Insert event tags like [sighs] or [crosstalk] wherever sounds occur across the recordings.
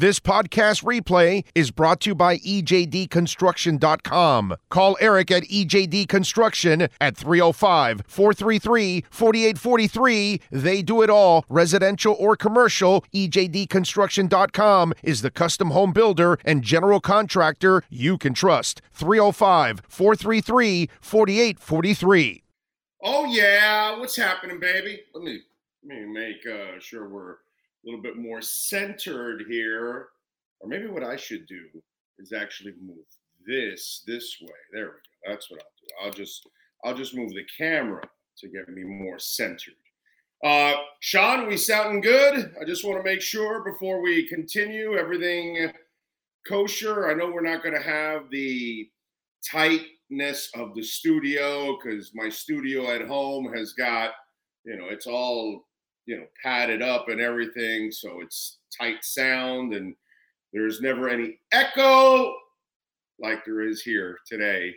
This podcast replay is brought to you by EJDConstruction.com. Call Eric at EJD Construction at 305 433 4843. They do it all, residential or commercial. EJDConstruction.com is the custom home builder and general contractor you can trust. 305 433 4843. Oh yeah, what's happening, baby? Let me let me make uh, sure we're a little bit more centered here. Or maybe what I should do is actually move this this way. There we go. That's what I'll do. I'll just I'll just move the camera to get me more centered. Uh, Sean, we sounding good? I just want to make sure before we continue, everything kosher. I know we're not going to have the tightness of the studio because my studio at home has got, you know, it's all, you know, padded up and everything. So it's tight sound and there's never any echo like there is here today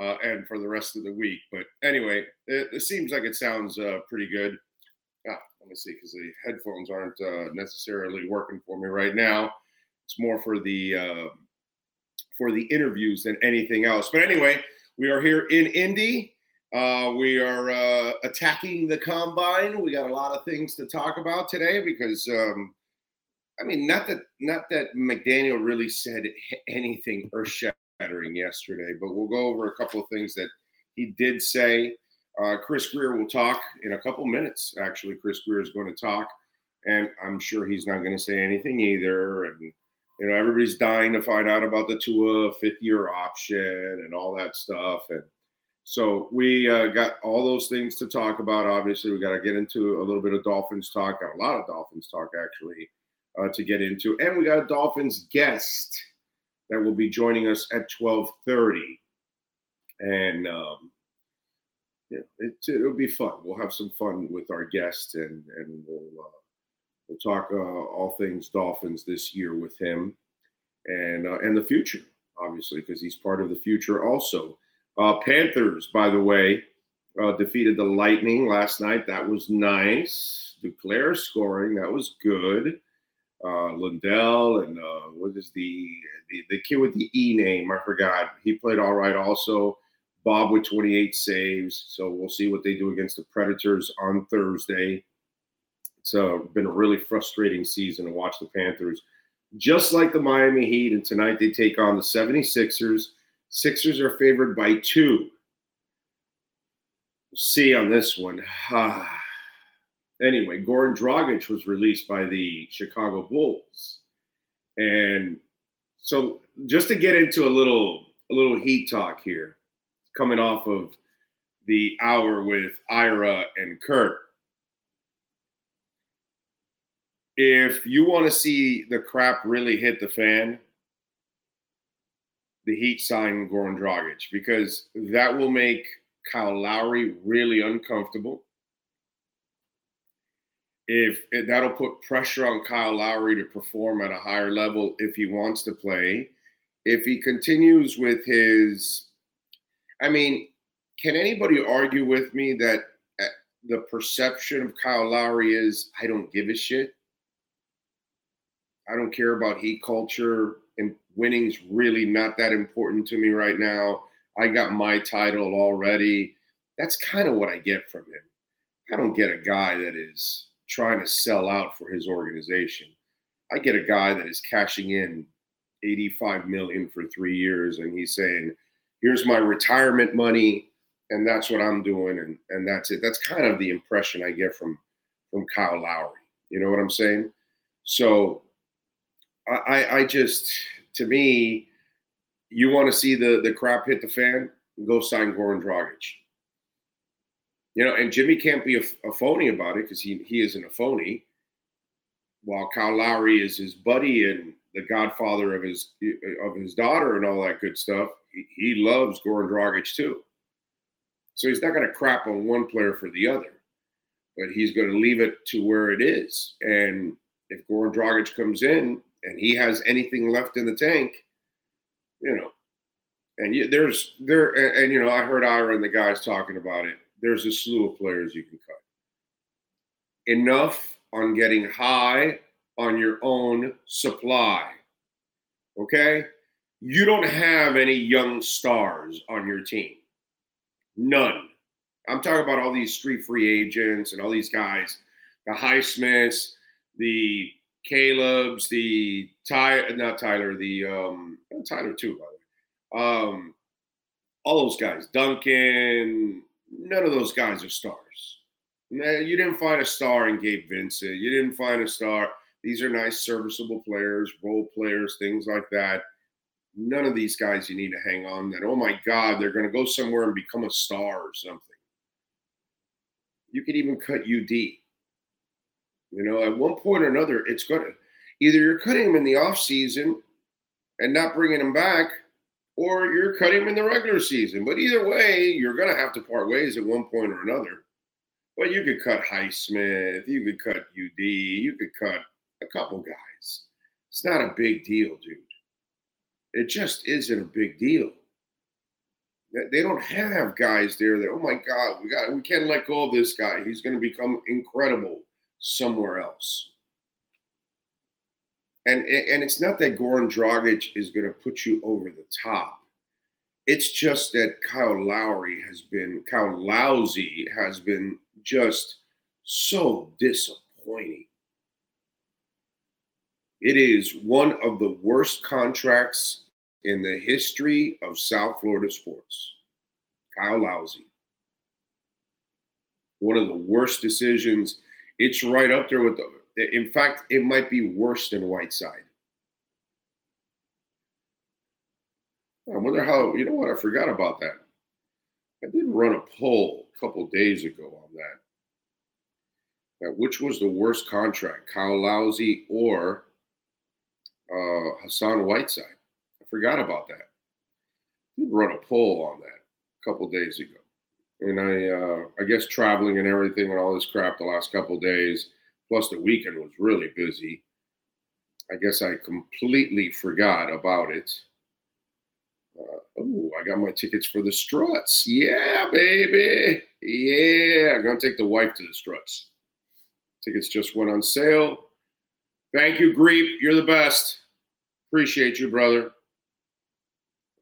uh, and for the rest of the week. But anyway, it, it seems like it sounds uh, pretty good. Ah, let me see, because the headphones aren't uh, necessarily working for me right now. It's more for the uh, for the interviews than anything else. But anyway, we are here in Indy. Uh, we are uh, attacking the combine. We got a lot of things to talk about today because, um, I mean, not that not that McDaniel really said anything earth-shattering yesterday, but we'll go over a couple of things that he did say. Uh, Chris Grier will talk in a couple minutes. Actually, Chris Grier is going to talk, and I'm sure he's not going to say anything either. And you know, everybody's dying to find out about the Tua fifth-year option and all that stuff. And so we uh, got all those things to talk about. Obviously, we got to get into a little bit of Dolphins talk, got a lot of Dolphins talk actually uh, to get into, and we got a Dolphins guest that will be joining us at 12:30. And um, yeah, it, it'll be fun. We'll have some fun with our guest, and and we'll uh, we'll talk uh, all things Dolphins this year with him, and uh, and the future, obviously, because he's part of the future also. Uh, Panthers, by the way, uh, defeated the Lightning last night. That was nice. Duclair scoring. That was good. Uh, Lundell and uh, what is the, the the kid with the E name? I forgot. He played all right also. Bob with 28 saves. So we'll see what they do against the Predators on Thursday. It's uh, been a really frustrating season to watch the Panthers, just like the Miami Heat. And tonight they take on the 76ers. Sixers are favored by two. We'll see on this one. [sighs] anyway, Goran Dragic was released by the Chicago Bulls. And so just to get into a little a little heat talk here, coming off of the hour with Ira and Kurt. If you want to see the crap really hit the fan, the Heat sign Goran Dragic because that will make Kyle Lowry really uncomfortable. If that'll put pressure on Kyle Lowry to perform at a higher level if he wants to play, if he continues with his, I mean, can anybody argue with me that uh, the perception of Kyle Lowry is I don't give a shit? I don't care about heat culture and winning's really not that important to me right now. I got my title already. That's kind of what I get from him. I don't get a guy that is trying to sell out for his organization. I get a guy that is cashing in 85 million for 3 years and he's saying, "Here's my retirement money and that's what I'm doing and and that's it." That's kind of the impression I get from from Kyle Lowry. You know what I'm saying? So I, I just, to me, you want to see the the crap hit the fan, go sign Goran Dragic. You know, and Jimmy can't be a, a phony about it because he he isn't a phony. While Kyle Lowry is his buddy and the godfather of his of his daughter and all that good stuff, he, he loves Goran Dragic too. So he's not going to crap on one player for the other, but he's going to leave it to where it is. And if Goran Dragic comes in and he has anything left in the tank, you know, and you, there's there and, and, you know I heard Ira and the guys talking about it. There's a slew of players you can cut. Enough on getting high on your own supply. Okay? You don't have any young stars on your team. None. I'm talking about all these street free agents and all these guys, the Highsmiths, the Caleb's, the Ty, not Tyler, the um, Tyler too, by the way. Um, all those guys, Duncan, none of those guys are stars. You didn't find a star in Gabe Vincent. You didn't find a star. These are nice, serviceable players, role players, things like that. None of these guys you need to hang on that, oh my God, they're going to go somewhere and become a star or something. You could even cut UD. You know, at one point or another, it's going to either you're cutting him in the off season and not bringing him back, or you're cutting him in the regular season. But either way, you're going to have to part ways at one point or another. But you could cut Highsmith, you could cut UD, you could cut a couple guys. It's not a big deal, dude. It just isn't a big deal. They don't have guys there that, oh my God, we got we can't let go of this guy. He's going to become incredible somewhere else. And and it's not that Goran Dragic is going to put you over the top. It's just that Kyle Lowry has been Kyle Lousy has been just so disappointing. It is one of the worst contracts in the history of South Florida sports. Kyle Lousy. One of the worst decisions. It's right up there with the, in fact, it might be worse than Whiteside. I wonder how, you know what? I forgot about that. I did run a poll a couple days ago on that. Now, which was the worst contract, Kyle Lousy or uh, Hassan Whiteside. I forgot about that. We run a poll on that a couple days ago, and I uh, I guess traveling and everything and all this crap the last couple days, plus the weekend was really busy. I guess I completely forgot about it. Uh, oh, I got my tickets for the struts. Yeah, baby. Yeah, I'm gonna take the wife to the struts. Tickets just went on sale. Thank you, Greep. You're the best. Appreciate you, brother.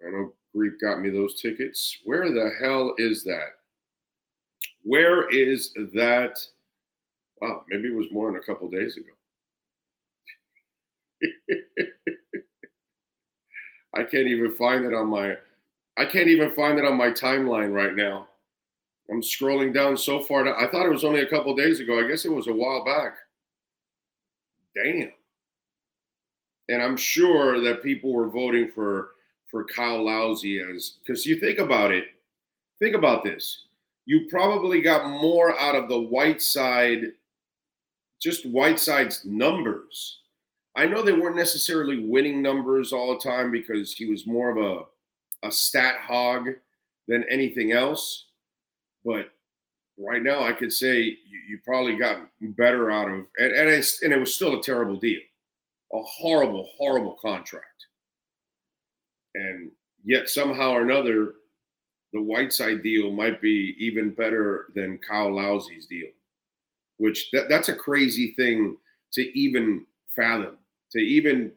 I know Greep got me those tickets. Where the hell is that? Where is that? Wow, maybe it was more than a couple days ago. [laughs] I can't even find it on my I can't even find it on my timeline right now. I'm scrolling down so far. I thought it was only a couple days ago. I guess it was a while back. Damn. And I'm sure that people were voting for for Kyle Lousy as because you think about it, think about this. You probably got more out of the Whiteside, just Whiteside's numbers. I know they weren't necessarily winning numbers all the time because he was more of a, a stat hog than anything else. But right now, I could say you, you probably got better out of, and and, and it was still a terrible deal, a horrible, horrible contract. And yet somehow or another, the Whiteside deal might be even better than Kyle Lousy's deal, which that, that's a crazy thing to even fathom, to even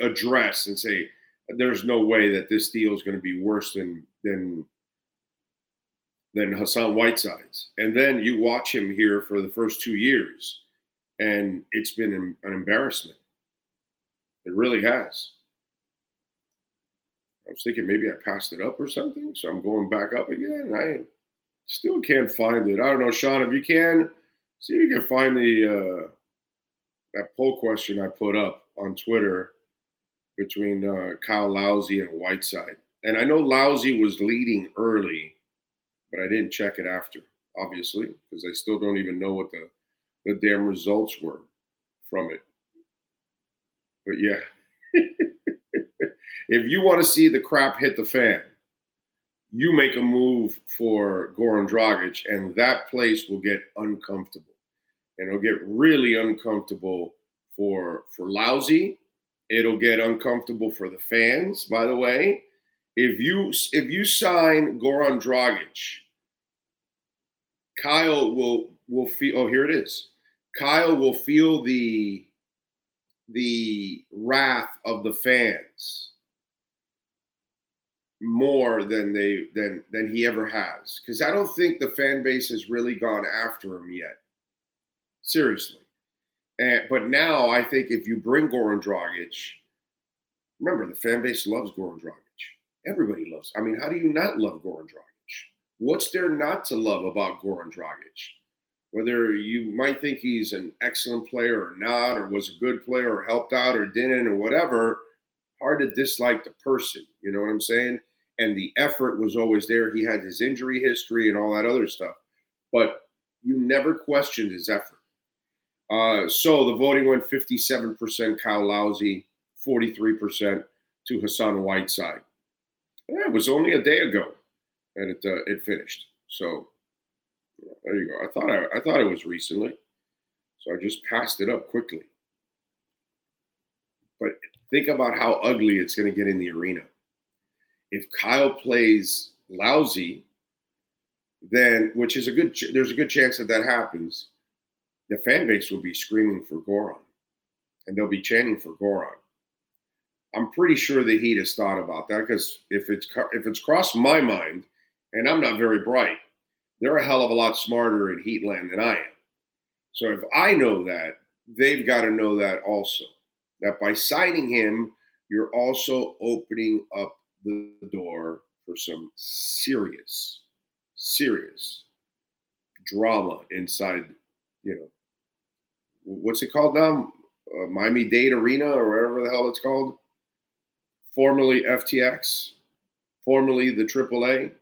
address and say, there's no way that this deal is going to be worse than than than Hassan Whiteside's. And then you watch him here for the first two years, and it's been an embarrassment. It really has. I was thinking maybe I passed it up or something, so I'm going back up again. I still can't find it. I don't know, Sean. If you can, see if you can find the uh, that poll question I put up on Twitter between uh, Kyle Lousy and Whiteside. And I know Lousy was leading early but I didn't check it after, obviously, because I still don't even know what the, the damn results were from it. But yeah, [laughs] if you want to see the crap hit the fan, you make a move for Goran Dragic, and that place will get uncomfortable. And it'll get really uncomfortable for for Lousy. It'll get uncomfortable for the fans, by the way if you if you sign Goran Dragic, Kyle will will feel. Oh, here it is. Kyle will feel the the wrath of the fans more than they than than he ever has because I don't think the fan base has really gone after him yet. Seriously. And, but now I think if you bring Goran Dragic, remember the fan base loves Goran Dragic. Everybody loves. I mean, how do you not love Goran Dragic? What's there not to love about Goran Dragic? Whether you might think he's an excellent player or not, or was a good player or helped out or didn't or whatever, hard to dislike the person. You know what I'm saying? And the effort was always there. He had his injury history and all that other stuff, but you never questioned his effort. Uh, so the voting went 57% Kyle Lowry, 43% to Hassan Whiteside. Yeah, it was only a day ago, and it uh, it finished. So there you go. I thought I, I thought it was recently, so I just passed it up quickly. But think about how ugly it's going to get in the arena. If Kyle plays lousy, then which is a good there's a good chance that that happens the fan base will be screaming for Goran and they'll be chanting for Goran. I'm pretty sure the Heat has thought about that because if it's if it's crossed my mind, and I'm not very bright, they're a hell of a lot smarter in Heatland than I am. So if I know that, they've got to know that also. That by signing him, you're also opening up the for some serious, serious drama inside, you know, what's it called now? Uh, Miami Dade Arena or whatever the hell it's called. Formerly FTX, formerly the AAA.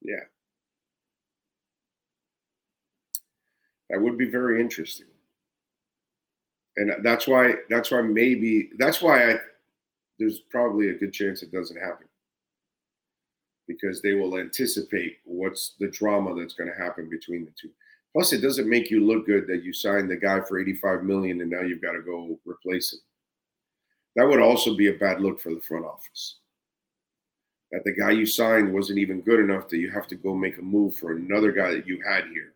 Yeah. That would be very interesting. And that's why that's why maybe that's why I there's probably a good chance it doesn't happen. Because they will anticipate what's the drama that's going to happen between the two. Plus, it doesn't make you look good that you signed the guy for 85 million and now you've got to go replace him. That would also be a bad look for the front office. That the guy you signed wasn't even good enough that you have to go make a move for another guy that you had here.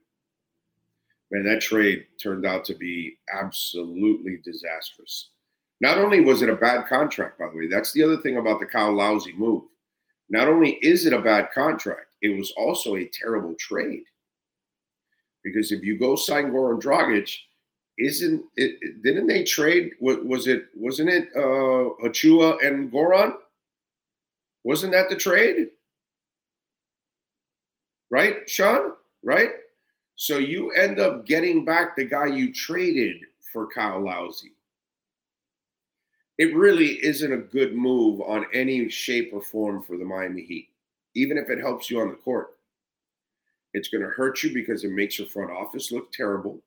Man, that trade turned out to be absolutely disastrous. Not only was it a bad contract, by the way, that's the other thing about the Kyle Lowry move. Not only is it a bad contract, it was also a terrible trade. Because if you go sign Goran Dragic, isn't it? Didn't they trade? Was it? Wasn't it uh, Achiuwa and Goran? Wasn't that the trade? Right, Sean? Right. So you end up getting back the guy you traded for Kyle Lowry. It really isn't a good move on any shape or form for the Miami Heat, even if it helps you on the court. It's going to hurt you because it makes your front office look terrible.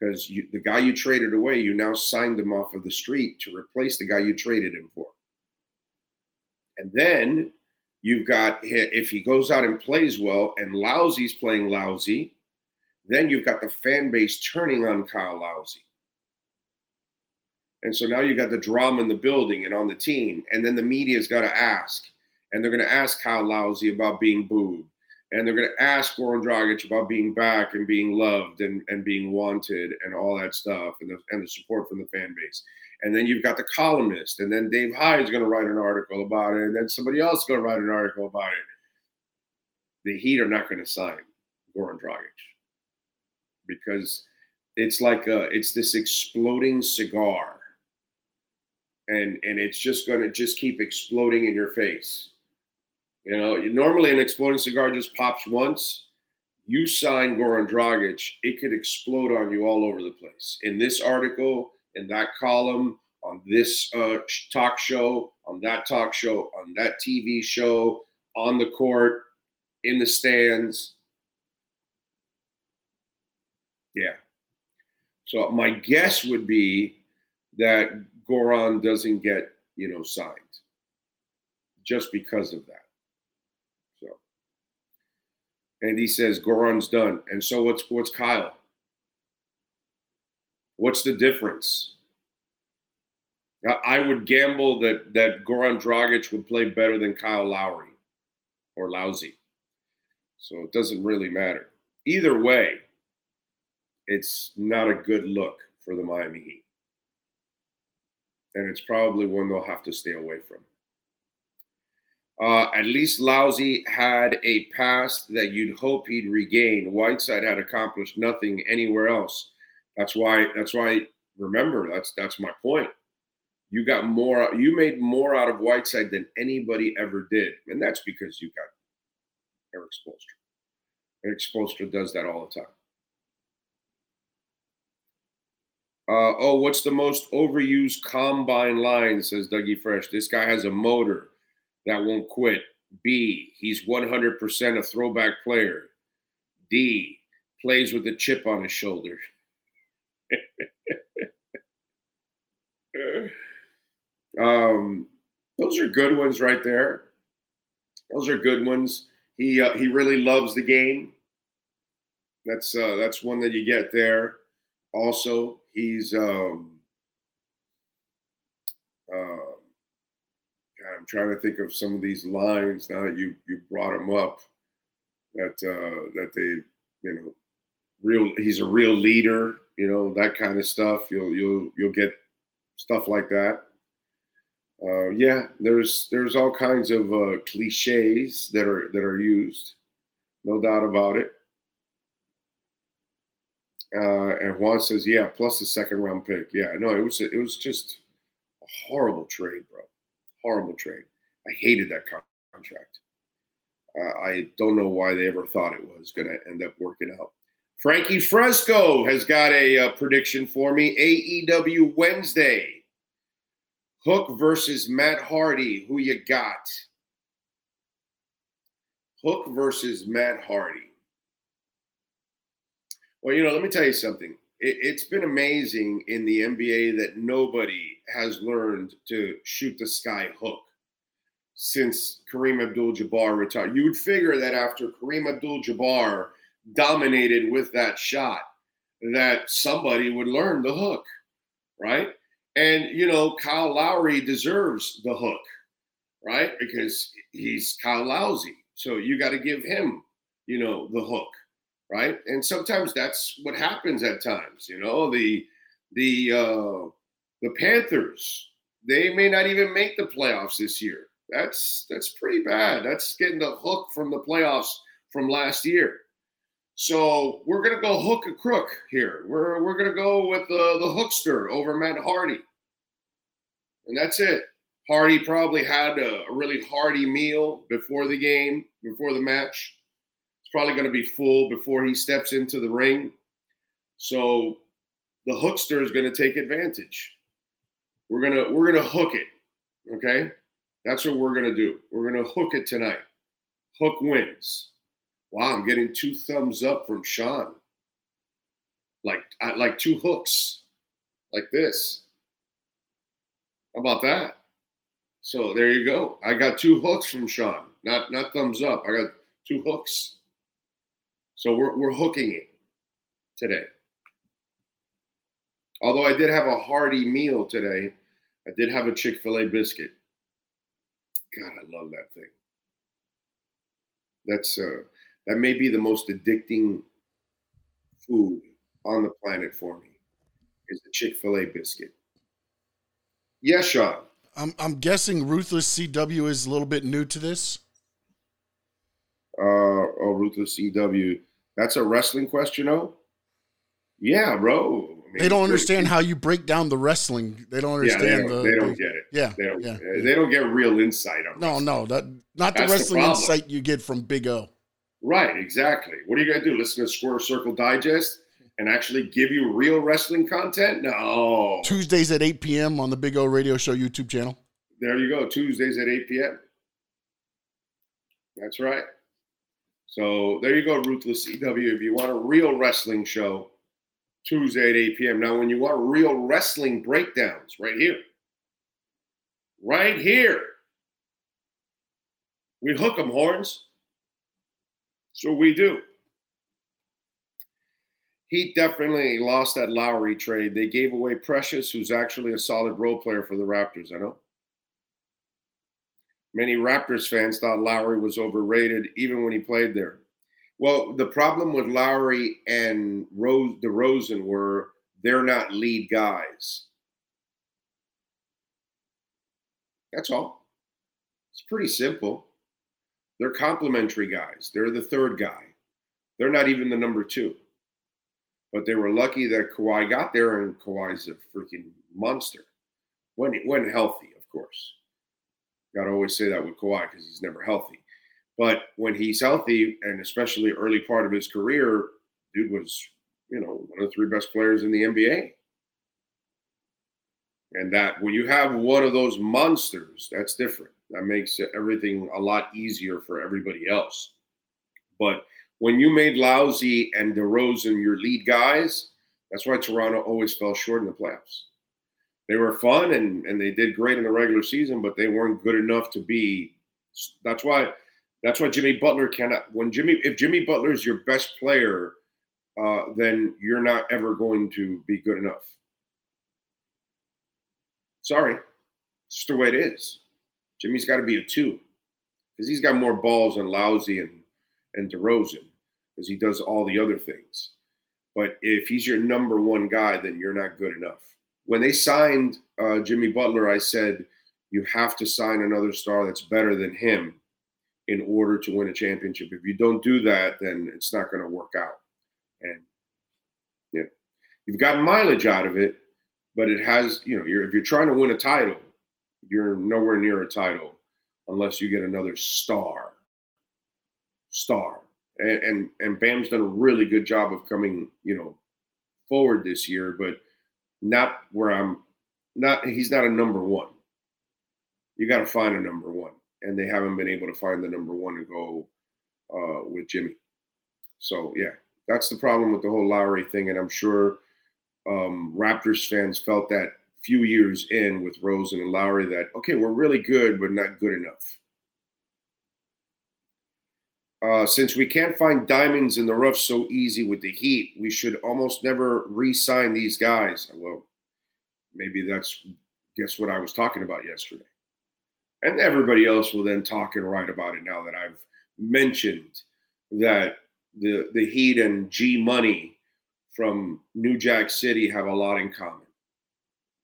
Because the guy you traded away, you now signed him off of the street to replace the guy you traded him for. And then you've got if he goes out and plays well, and Lousy's playing lousy, then you've got the fan base turning on Kyle Lowry. And so now you've got the drama in the building and on the team. And then the media's got to ask. And they're going to ask Kyle Lowry about being booed and they're going to ask Goran Dragic about being back and being loved and, and being wanted and all that stuff and the, and the support from the fan base. And then you've got the columnist, and then Dave Hyde is going to write an article about it, and then somebody else is going to write an article about it. The Heat are not going to sign Goran Dragic because it's like a, it's this exploding cigar, and and it's just going to just keep exploding in your face you know, normally an exploding cigar just pops once. You sign Goran Dragic, it could explode on you all over the place. In this article, in that column, on this uh, talk show, on that talk show, on that TV show, on the court, in the stands. Yeah. So my guess would be that Goran doesn't get, you know, signed just because of that. So, and he says Goran's done. And so what's what's Kyle? What's the difference? I would gamble that that Goran Dragic would play better than Kyle Lowry or Lousy. So it doesn't really matter. Either way, it's not a good look for the Miami Heat. And it's probably one they'll have to stay away from. Uh, at least Lousy had a past that you'd hope he'd regain. Whiteside had accomplished nothing anywhere else. That's why. That's why. Remember, that's that's my point. You got more. You made more out of Whiteside than anybody ever did, and that's because you got Erik Spoelstra. Erik Spoelstra does that all the time. Uh, oh, what's the most overused combine line? Says Dougie Fresh. This guy has a motor that won't quit. B, he's 100% a throwback player. D, plays with a chip on his shoulder. [laughs] um, those are good ones right there. Those are good ones. He uh, he really loves the game. That's uh, that's one that you get there. Also, he's um, uh, I'm trying to think of some of these lines now that you you brought him up. That uh, that they you know real he's a real leader. You know that kind of stuff. You'll you'll you'll get stuff like that. Uh, yeah, there's there's all kinds of uh, cliches that are that are used, no doubt about it. Uh, and Juan says, "Yeah, plus the second round pick. Yeah, no, it was it was just a horrible trade, bro horrible trade. I hated that contract. Uh, I don't know why they ever thought it was going to end up working out. Frankie Fresco has got a uh, prediction for me. AEW Wednesday. Hook versus Matt Hardy. Who you got? Hook versus Matt Hardy. Well, you know, let me tell you something it, has been amazing in the NBA that nobody has learned to shoot the sky hook since Kareem Abdul Jabbar retired. You would figure that after Kareem Abdul Jabbar dominated with that shot, that somebody would learn the hook, right? And, you know, Kyle Lowry deserves the hook, right? Because he's Kyle Lousy. So you got to give him, you know, the hook right? And sometimes that's what happens at times. You know, the the uh, the Panthers they may not even make the playoffs this year. That's that's pretty bad. That's getting the hook from the playoffs from last year. So we're gonna go hook a crook here. We're we're gonna go with the the hookster over Matt Hardy, and that's it. Hardy probably had a, a really hearty meal before the game, before the match probably going to be full before he steps into the ring. So the hookster is going to take advantage. We're gonna we're gonna hook it. Okay, that's what we're gonna do. We're gonna hook it tonight. Hook wins. Wow, I'm getting two thumbs up from Sean. Like like two hooks, like this. How about that? So there you go. I got two hooks from Sean. Not not thumbs up. I got two hooks. So we're, we're hooking it today. Although I did have a hearty meal today, I did have a Chick fil A biscuit. God, I love that thing. That's uh, that may be the most addicting food on the planet for me is the Chick fil A biscuit. Yes, Sean. I'm, I'm guessing Ruthless CW is a little bit new to this. Uh, oh, Ruthless CW. That's a wrestling question, oh? Yeah, bro. I mean, they don't understand how you break down the wrestling. They don't understand yeah, they don't, the. They don't get it. Yeah, they don't. Yeah, they don't get real insight on. No, wrestling. no, that not That's the wrestling the insight you get from Big O. Right, exactly. What are you gonna do? Listen to Square Circle Digest and actually give you real wrestling content? No. Tuesdays at 8 p.m. on the Big O Radio Show YouTube channel. There you go. Tuesdays at 8 p.m. That's right. So there you go, Ruthless CW. If you want a real wrestling show, Tuesday at 8 p.m. Now, when you want real wrestling breakdowns, right here, right here, we hook them horns. So we do. He definitely lost that Lowry trade. They gave away Precious, who's actually a solid role player for the Raptors. I know. Many Raptors fans thought Lowry was overrated even when he played there. Well, the problem with Lowry and Rose DeRozan were they're not lead guys. That's all. It's pretty simple. They're complementary guys. They're the third guy. They're not even the number two. But they were lucky that Kawhi got there, and Kawhi's a freaking monster when when healthy, of course. Got to always say that with Kawhi because he's never healthy. But when he's healthy, and especially early part of his career, dude was you know one of the three best players in the NBA. And that when you have one of those monsters, that's different. That makes everything a lot easier for everybody else. But when you made Lousy and DeRozan your lead guys, that's why Toronto always fell short in the playoffs. They were fun and, and they did great in the regular season, but they weren't good enough to be. That's why. That's why Jimmy Butler cannot. When Jimmy, if Jimmy Butler is your best player, uh, then you're not ever going to be good enough. Sorry, it's just the way it is. Jimmy's got to be a two because he's got more balls than Lousy and and DeRozan because he does all the other things. But if he's your number one guy, then you're not good enough. When they signed uh, Jimmy Butler, I said, you have to sign another star that's better than him in order to win a championship. If you don't do that, then it's not going to work out. And yeah, you've got mileage out of it, but it has, you know, you're, if you're trying to win a title, you're nowhere near a title unless you get another star. Star and, and and Bam's done a really good job of coming, you know, forward this year, but not where I'm not he's not a number one. You got to find a number one, and they haven't been able to find the number one to go uh, with Jimmy. So yeah, that's the problem with the whole Lowry thing, and I'm sure um, Raptors fans felt that few years in with Rosen and Lowry that okay, we're really good, but not good enough. Uh, since we can't find diamonds in the rough so easy with the Heat, we should almost never re-sign these guys. Well, maybe that's guess what I was talking about yesterday. And everybody else will then talk and write about it now that I've mentioned that the the Heat and G Money from New Jack City have a lot in common.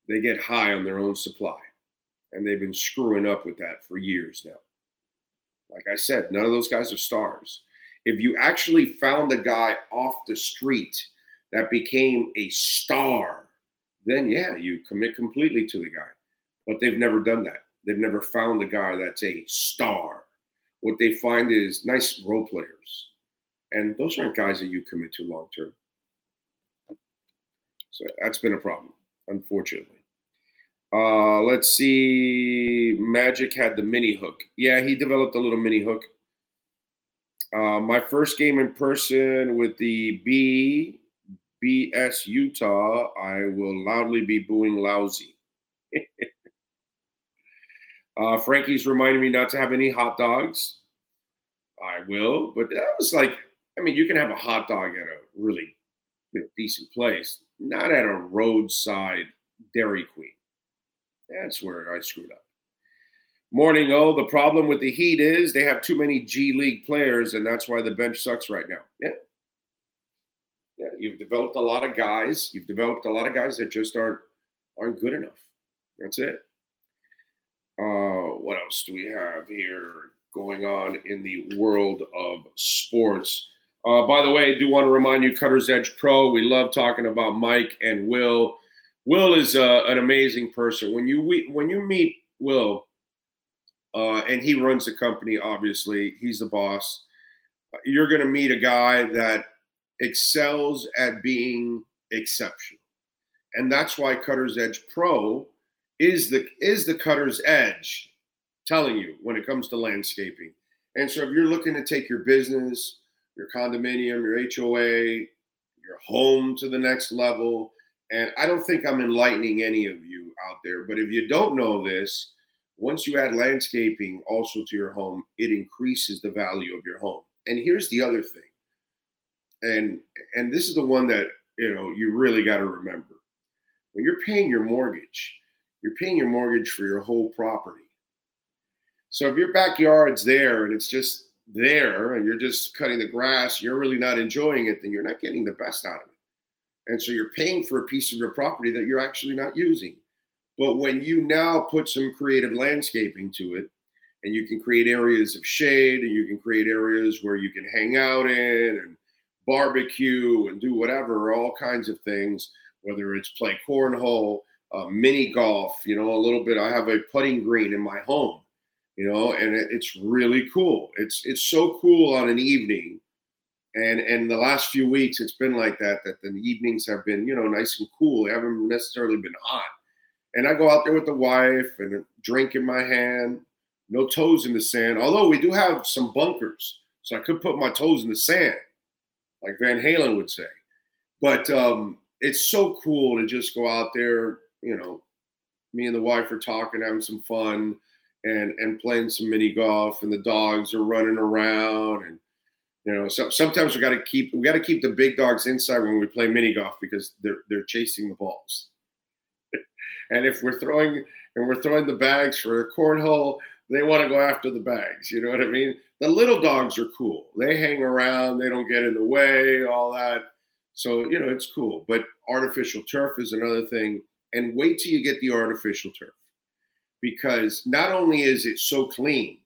They get high on their own supply, and they've been screwing up with that for years now. Like I said, none of those guys are stars. If you actually found a guy off the street that became a star, then yeah, you commit completely to the guy. But they've never done that. They've never found a guy that's a star. What they find is nice role players. And those aren't guys that you commit to long term. So that's been a problem, unfortunately. Uh, let's see. Magic had the mini hook. Yeah, he developed a little mini hook. Uh, my first game in person with the B BS Utah, I will loudly be booing lousy. [laughs] uh, Frankie's reminding me not to have any hot dogs. I will, but that was like, I mean, you can have a hot dog at a really you know, decent place, not at a roadside Dairy Queen. That's where I screwed up. Morning, oh, the problem with the Heat is they have too many G League players, and that's why the bench sucks right now. Yeah. Yeah, you've developed a lot of guys. You've developed a lot of guys that just aren't aren't good enough. That's it. Uh, what else do we have here going on in the world of sports? Uh, by the way, I do want to remind you, Cutter's Edge Pro. We love talking about Mike and Will. Will is uh, an amazing person. When you we, when you meet Will, uh, and he runs the company, obviously he's the boss. You're going to meet a guy that excels at being exceptional, and that's why Cutter's Edge Pro is the is the Cutter's Edge. Telling you when it comes to landscaping, and so if you're looking to take your business, your condominium, your HOA, your home to the next level and I don't think I'm enlightening any of you out there, but if you don't know this, once you add landscaping also to your home, it increases the value of your home. And here's the other thing. And and this is the one that, you know, you really got to remember. When you're paying your mortgage, you're paying your mortgage for your whole property. So if your backyard's there and it's just there and you're just cutting the grass, you're really not enjoying it, then you're not getting the best out of it. And so you're paying for a piece of your property that you're actually not using. But when you now put some creative landscaping to it, and you can create areas of shade, and you can create areas where you can hang out in and barbecue and do whatever, all kinds of things, whether it's play cornhole, uh, mini golf, you know, a little bit. I have a putting green in my home, you know, and it, it's really cool. It's it's so cool on an evening and and the last few weeks it's been like that that the evenings have been you know nice and cool. They haven't necessarily been hot. And i go out there with the wife and a drink in my hand no toes in the sand. Although we do have some bunkers so i could put my toes in the sand like van halen would say. But um it's so cool to just go out there you know me and the wife are talking having some fun and and playing some mini golf and the dogs are running around and you know, so sometimes we got to keep we got to keep the big dogs inside when we play mini golf because they're they're chasing the balls. [laughs] and if we're throwing and we're throwing the bags for a cornhole, they want to go after the bags. You know what I mean? The little dogs are cool. They hang around. They don't get in the way. All that. So you know it's cool. But artificial turf is another thing. And wait till you get the artificial turf, because not only is it so clean,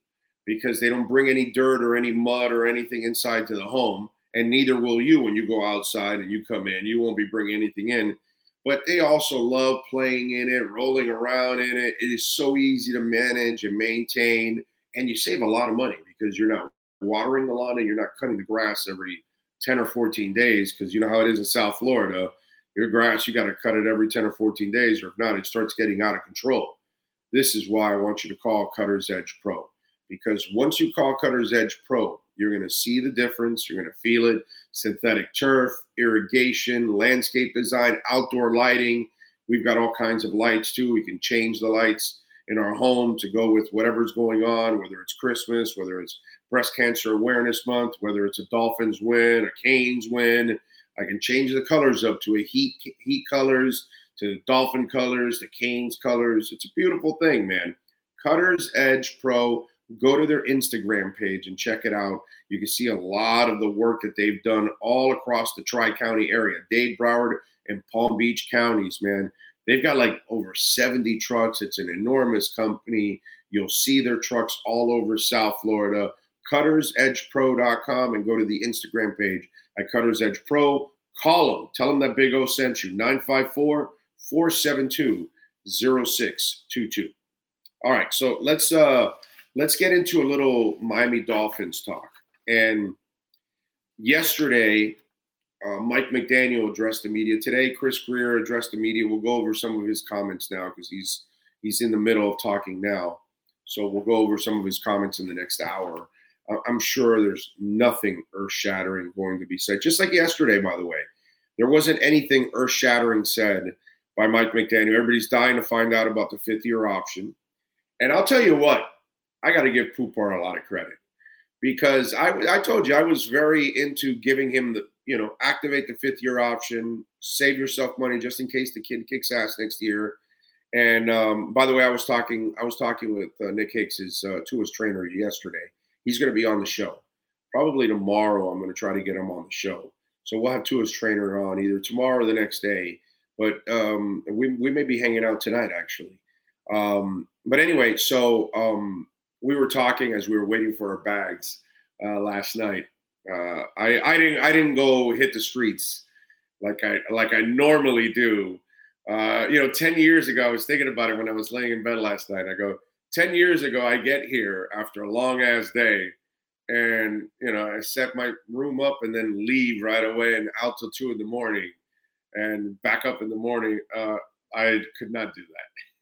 because they don't bring any dirt or any mud or anything inside to the home. And neither will you when you go outside and you come in. You won't be bringing anything in. But they also love playing in it, rolling around in it. It is so easy to manage and maintain. And you save a lot of money because you're not watering the lawn and you're not cutting the grass every 10 or 14 days because you know how it is in South Florida. Your grass, you got to cut it every 10 or 14 days, or if not, it starts getting out of control. This is why I want you to call Cutter's Edge Pro because once you call Cutter's Edge Pro, you're going to see the difference. You're going to feel it. Synthetic turf, irrigation, landscape design, outdoor lighting. We've got all kinds of lights too. We can change the lights in our home to go with whatever's going on, whether it's Christmas, whether it's Breast Cancer Awareness Month, whether it's a Dolphins win, a Canes win. I can change the colors up to a heat heat colors, to Dolphin colors, to Canes colors. It's a beautiful thing, man. Cutter's Edge Pro go to their Instagram page and check it out. You can see a lot of the work that they've done all across the Tri County area, Dade, Broward, and Palm Beach counties, man. They've got like over 70 trucks. It's an enormous company. You'll see their trucks all over South Florida. CuttersEdgePro.com and go to the Instagram page at Cutters Edge Pro. Call them. Tell them that Big O sent you. 954 472 0622. All right. So let's uh let's get into a little Miami Dolphins talk. And yesterday, uh, Mike McDaniel addressed the media. Today, Chris Grier addressed the media. We'll go over some of his comments now because he's he's in the middle of talking now. So we'll go over some of his comments in the next hour. I'm sure there's nothing earth-shattering going to be said. Just like yesterday, by the way, there wasn't anything earth-shattering said by Mike McDaniel. Everybody's dying to find out about the fifth-year option. And I'll tell you what, I got to give Poupar a lot of credit because I, I told you I was very into giving him the, you know, activate the fifth year option, save yourself money just in case the kid kicks ass next year. And um, by the way, I was talking, I was talking with uh, Nick Hicks, his uh, Tua's trainer yesterday. He's going to be on the show. Probably tomorrow, I'm going to try to get him on the show. So we'll have Tua's trainer on either tomorrow or the next day. But um, we, we may be hanging out tonight, actually. Um, but anyway, so um, we were talking as we were waiting for our bags uh, last night. Uh, I, I didn't I didn't go hit the streets like I like I normally do. Uh, you know, ten years ago, I was thinking about it when I was laying in bed last night. I go, ten years ago, I get here after a long ass day, and you know, I set my room up and then leave right away and out till two in the morning, and back up in the morning. Uh, I could not do that. [laughs]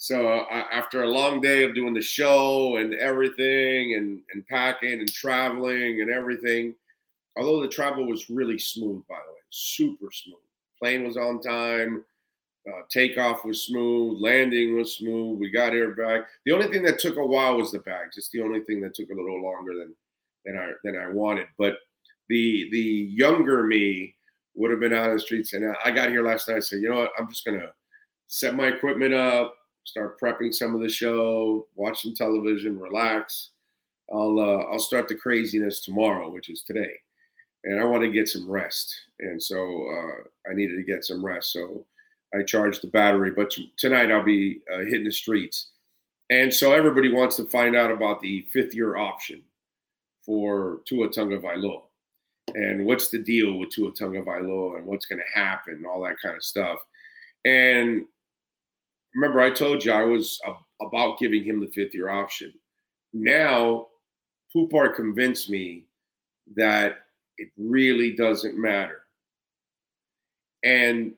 So uh, after a long day of doing the show and everything and, and packing and traveling and everything, although the travel was really smooth, by the way, super smooth. Plane was on time, uh, takeoff was smooth, landing was smooth. We got here back. The only thing that took a while was the bags. It's the only thing that took a little longer than than I than I wanted. But the the younger me would have been out on the streets, and I got here last night. I said, you know what, I'm just gonna set my equipment up start prepping some of the show, watch some television, relax. I'll uh, I'll start the craziness tomorrow, which is today, and I want to get some rest, and so uh, I needed to get some rest. So I charged the battery, but t- tonight I'll be uh, hitting the streets. And so everybody wants to find out about the fifth year option for Tua Tagovailoa and what's the deal with Tua Tagovailoa and what's going to happen and all that kind of stuff. And remember, I told you I was a- about giving him the fifth year option. Now, Poupart convinced me that it really doesn't matter. And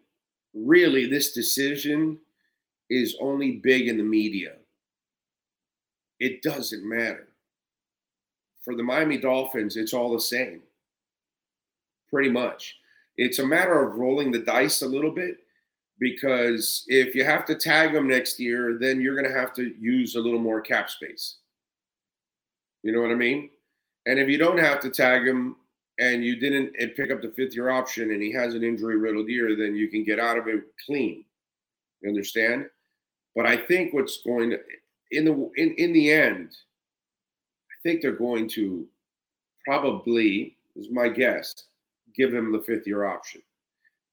really, this decision is only big in the media. It doesn't matter. For the Miami Dolphins, it's all the same. Pretty much. It's a matter of rolling the dice a little bit because if you have to tag them next year, then you're going to have to use a little more cap space. You know what I mean? And if you don't have to tag him and you didn't pick up the fifth year option and he has an injury riddled year, then you can get out of it clean. You understand? But I think what's going to in the in, in the end, I think they're going to probably, is my guess, give him the fifth year option.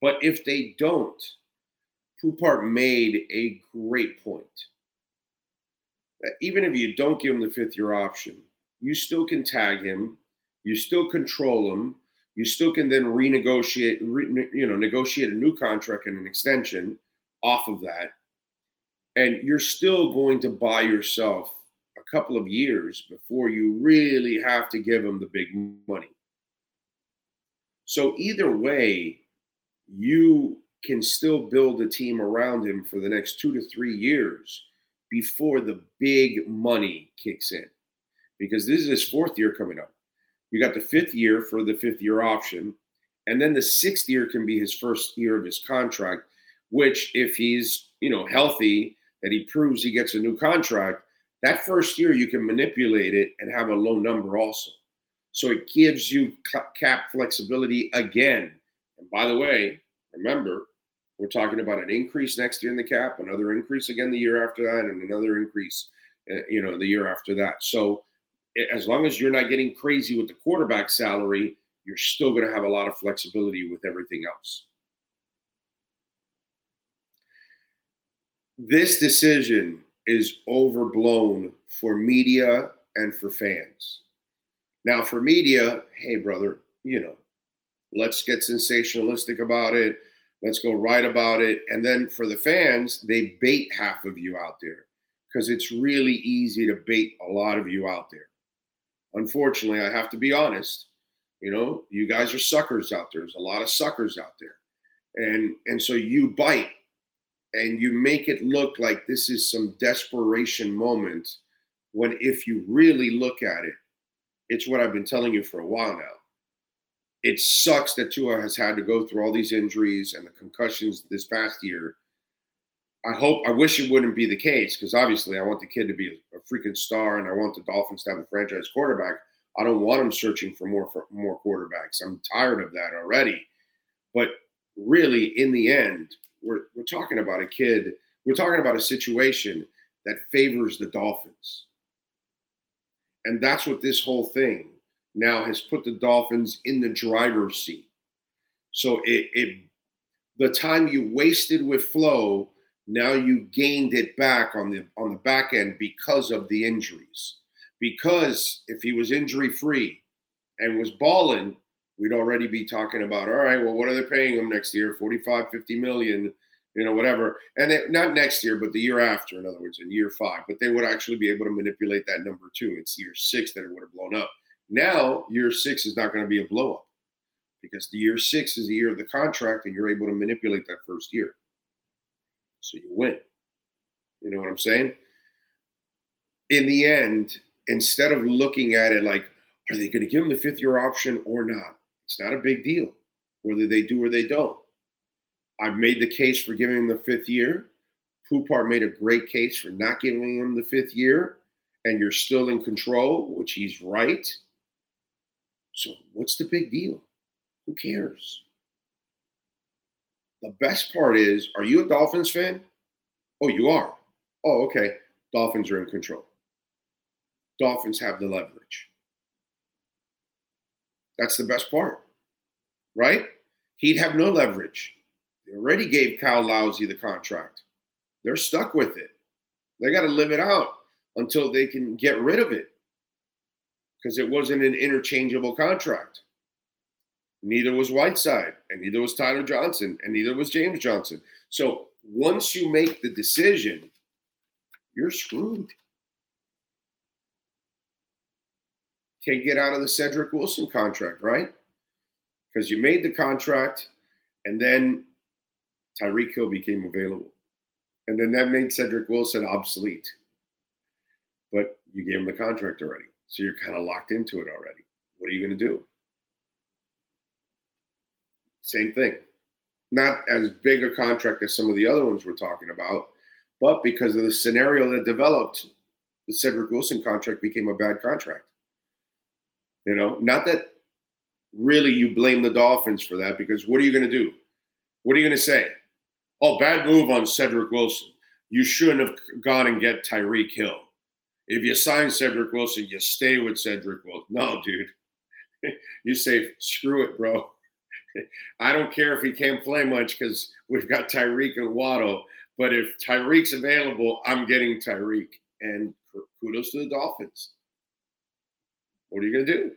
But if they don't, Poupart made a great point. That even if you don't give him the fifth year option, you still can tag him, you still control him, you still can then renegotiate, re, you know, negotiate a new contract and an extension off of that, and you're still going to buy yourself a couple of years before you really have to give him the big money. So either way, you can still build a team around him for the next two to three years before the big money kicks in because this is his fourth year coming up. You got the fifth year for the fifth year option, and then the sixth year can be his first year of his contract. Which, if he's you know healthy, that he proves he gets a new contract, that first year you can manipulate it and have a low number also. So it gives you cap flexibility again. And by the way, remember, we're talking about an increase next year in the cap, another increase again the year after that, and another increase, uh, you know, the year after that. So as long as you're not getting crazy with the quarterback salary, you're still going to have a lot of flexibility with everything else. This decision is overblown for media and for fans. Now, for media, hey, brother, you know, let's get sensationalistic about it. Let's go write about it. And then for the fans, they bait half of you out there because it's really easy to bait a lot of you out there unfortunately, I have to be honest. You know, you guys are suckers out there. There's a lot of suckers out there. And and so you bite and you make it look like this is some desperation moment when if you really look at it, it's what I've been telling you for a while now. It sucks that Tua has had to go through all these injuries and the concussions this past year I hope, I wish it wouldn't be the case because obviously I want the kid to be a, freaking star and I want the Dolphins to have a franchise quarterback. I don't want them searching for more for more quarterbacks. I'm tired of that already. But really, in the end, we're we're talking about a kid. We're talking about a situation that favors the Dolphins, and that's what this whole thing now has put the Dolphins in the driver's seat. So it, it the time you wasted with Flo now you gained it back on the on the back end because of the injuries. Because if he was injury free and was balling, we'd already be talking about, all right, well, what are they paying him next year? 45, 50 million, you know, whatever. And not next year, but the year after, in other words, in year five. But they would actually be able to manipulate that number too. It's year six that it would have blown up. Now, year six is not going to be a blow up because the year six is the year of the contract and you're able to manipulate that first year. So you win. You know what I'm saying? In the end, instead of looking at it like, are they going to give him the fifth year option or not? It's not a big deal whether they do or they don't. I've made the case for giving him the fifth year. Poupart made a great case for not giving him the fifth year, and you're still in control, which he's right. So, what's the big deal? Who cares? The best part is, are you a Dolphins fan? Oh, you are. Oh, okay. Dolphins are in control. Dolphins have the leverage. That's the best part, right? He'd have no leverage. They already gave Kyle Lowry the contract. They're stuck with it. They got to live it out until they can get rid of it because it wasn't an interchangeable contract. Neither was Whiteside, and neither was Tyler Johnson, and neither was James Johnson. So once you make the decision, you're screwed. Can't get out of the Cedric Wilson contract, right? Because you made the contract, and then Tyreek Hill became available. And then that made Cedric Wilson obsolete. But you gave him the contract already. So you're kind of locked into it already. What are you going to do? Same thing. Not as big a contract as some of the other ones we're talking about, but because of the scenario that developed, the Cedric Wilson contract became a bad contract. You know, not that really you blame the Dolphins for that because what are you going to do? What are you going to say? Oh, bad move on Cedric Wilson. You shouldn't have gone and get Tyreek Hill. If you sign Cedric Wilson, you stay with Cedric Wilson. No, dude. [laughs] you say, screw it, bro. [laughs] I don't care if he can't play much because we've got Tyreek and Waddle. But if Tyreek's available, I'm getting Tyreek. And kudos to the Dolphins. What are you going to do?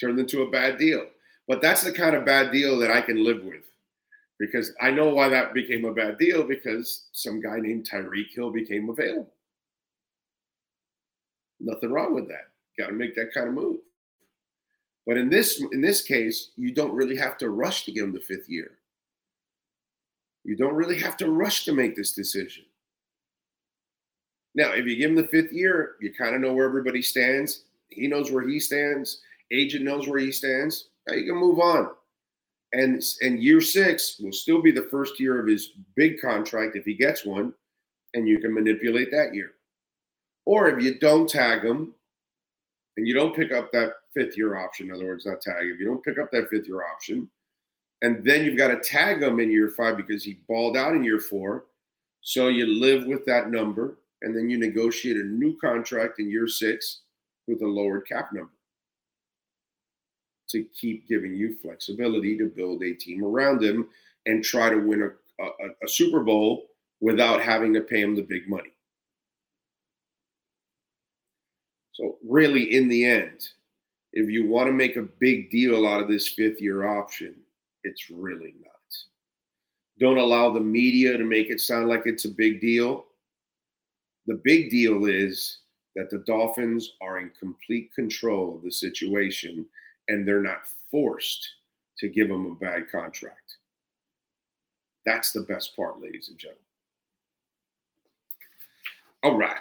Turn into a bad deal. But that's the kind of bad deal that I can live with because I know why that became a bad deal because some guy named Tyreek Hill became available. Nothing wrong with that. Got to make that kind of move. But in this in this case, you don't really have to rush to give him the fifth year. You don't really have to rush to make this decision. Now, if you give him the fifth year, you kind of know where everybody stands. He knows where he stands. Agent knows where he stands. Now you can move on and and year six will still be the first year of his big contract if he gets one, and you can manipulate that year. Or if you don't tag him, and you don't pick up that fifth year option, in other words, not tag, if you don't pick up that fifth year option, and then you've got to tag him in year five because he balled out in year four, so you live with that number, and then you negotiate a new contract in year six with a lowered cap number to keep giving you flexibility to build a team around him and try to win a, a, a Super Bowl without having to pay him the big money. So, really, in the end, if you want to make a big deal out of this fifth year option, it's really not. Don't allow the media to make it sound like it's a big deal. The big deal is that the Dolphins are in complete control of the situation and they're not forced to give him a bad contract. That's the best part, ladies and gentlemen. All right.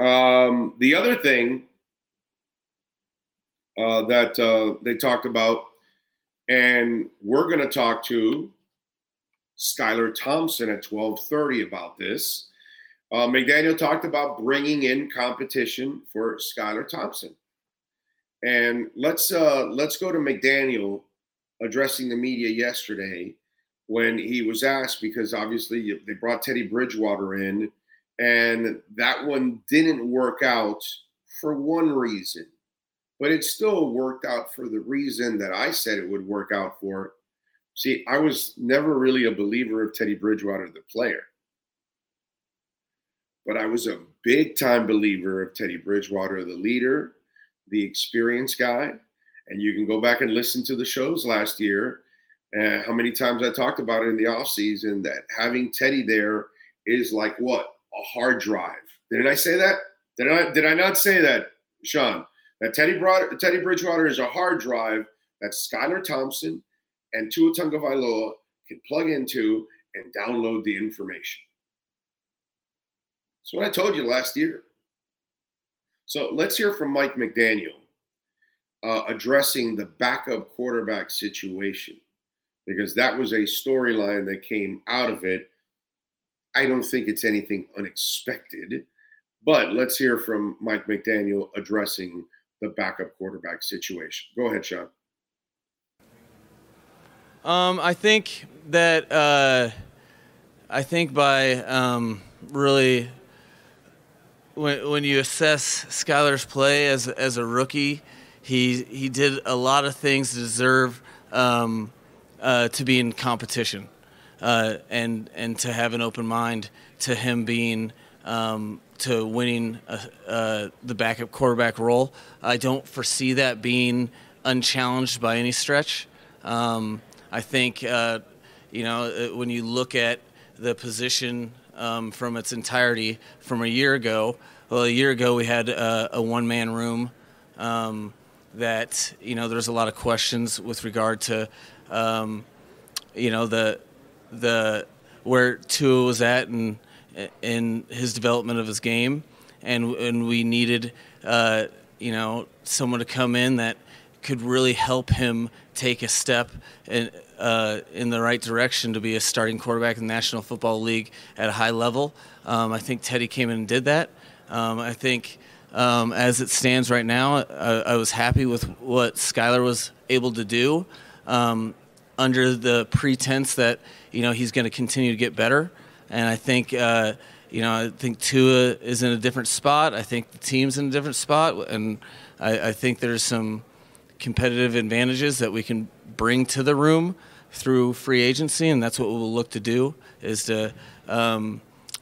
Um, the other thing uh, that uh, they talked about, and we're going to talk to Skylar Thompson at 12:30 about this. Uh, McDaniel talked about bringing in competition for Skylar Thompson. And let's uh, let's go to McDaniel addressing the media yesterday when he was asked because obviously they brought Teddy Bridgewater in, and that one didn't work out for one reason, but it still worked out for the reason that I said it would work out for. See, I was never really a believer of Teddy Bridgewater, the player, but I was a big time believer of Teddy Bridgewater, the leader, the experienced guy. And you can go back and listen to the shows last year. Uh, how many times I talked about it in the off season that having Teddy there is like what a hard drive. Didn't I say that? Did I did I not say that, Sean? That Teddy Teddy Bridgewater is a hard drive that Skylar Thompson and Tua Tagovailoa can plug into and download the information. That's what I told you last year. So let's hear from Mike McDaniel uh, addressing the backup quarterback situation because that was a storyline that came out of it. I don't think it's anything unexpected, but let's hear from Mike McDaniel addressing the backup quarterback situation. Go ahead, Sean. Um, I think that uh, I think by um, really when when you assess Skylar's play as as a rookie, he he did a lot of things to deserve um, uh, to be in competition. Uh, and and to have an open mind to him being um, to winning uh, uh, the backup quarterback role. I don't foresee that being unchallenged by any stretch. Um, I think uh, you know when you look at the position um, from its entirety from a year ago. Well, a year ago we had a, a one-man room um, that you know there's a lot of questions with regard to um, you know the the where Tua was at and in his development of his game, and and we needed uh, you know someone to come in that could really help him take a step in, uh, in the right direction to be a starting quarterback in the National Football League at a high level. Um, I think Teddy came in and did that. Um, I think um, as it stands right now, I, I, was happy with what Skylar was able to do um, under the pretense that you know he's going to continue to get better. And I think. Uh, you know, I think Tua is in a different spot. I think the team's in a different spot, and I, I think there's some competitive advantages that we can bring to the room through free agency, and that's what we'll look to do is to um,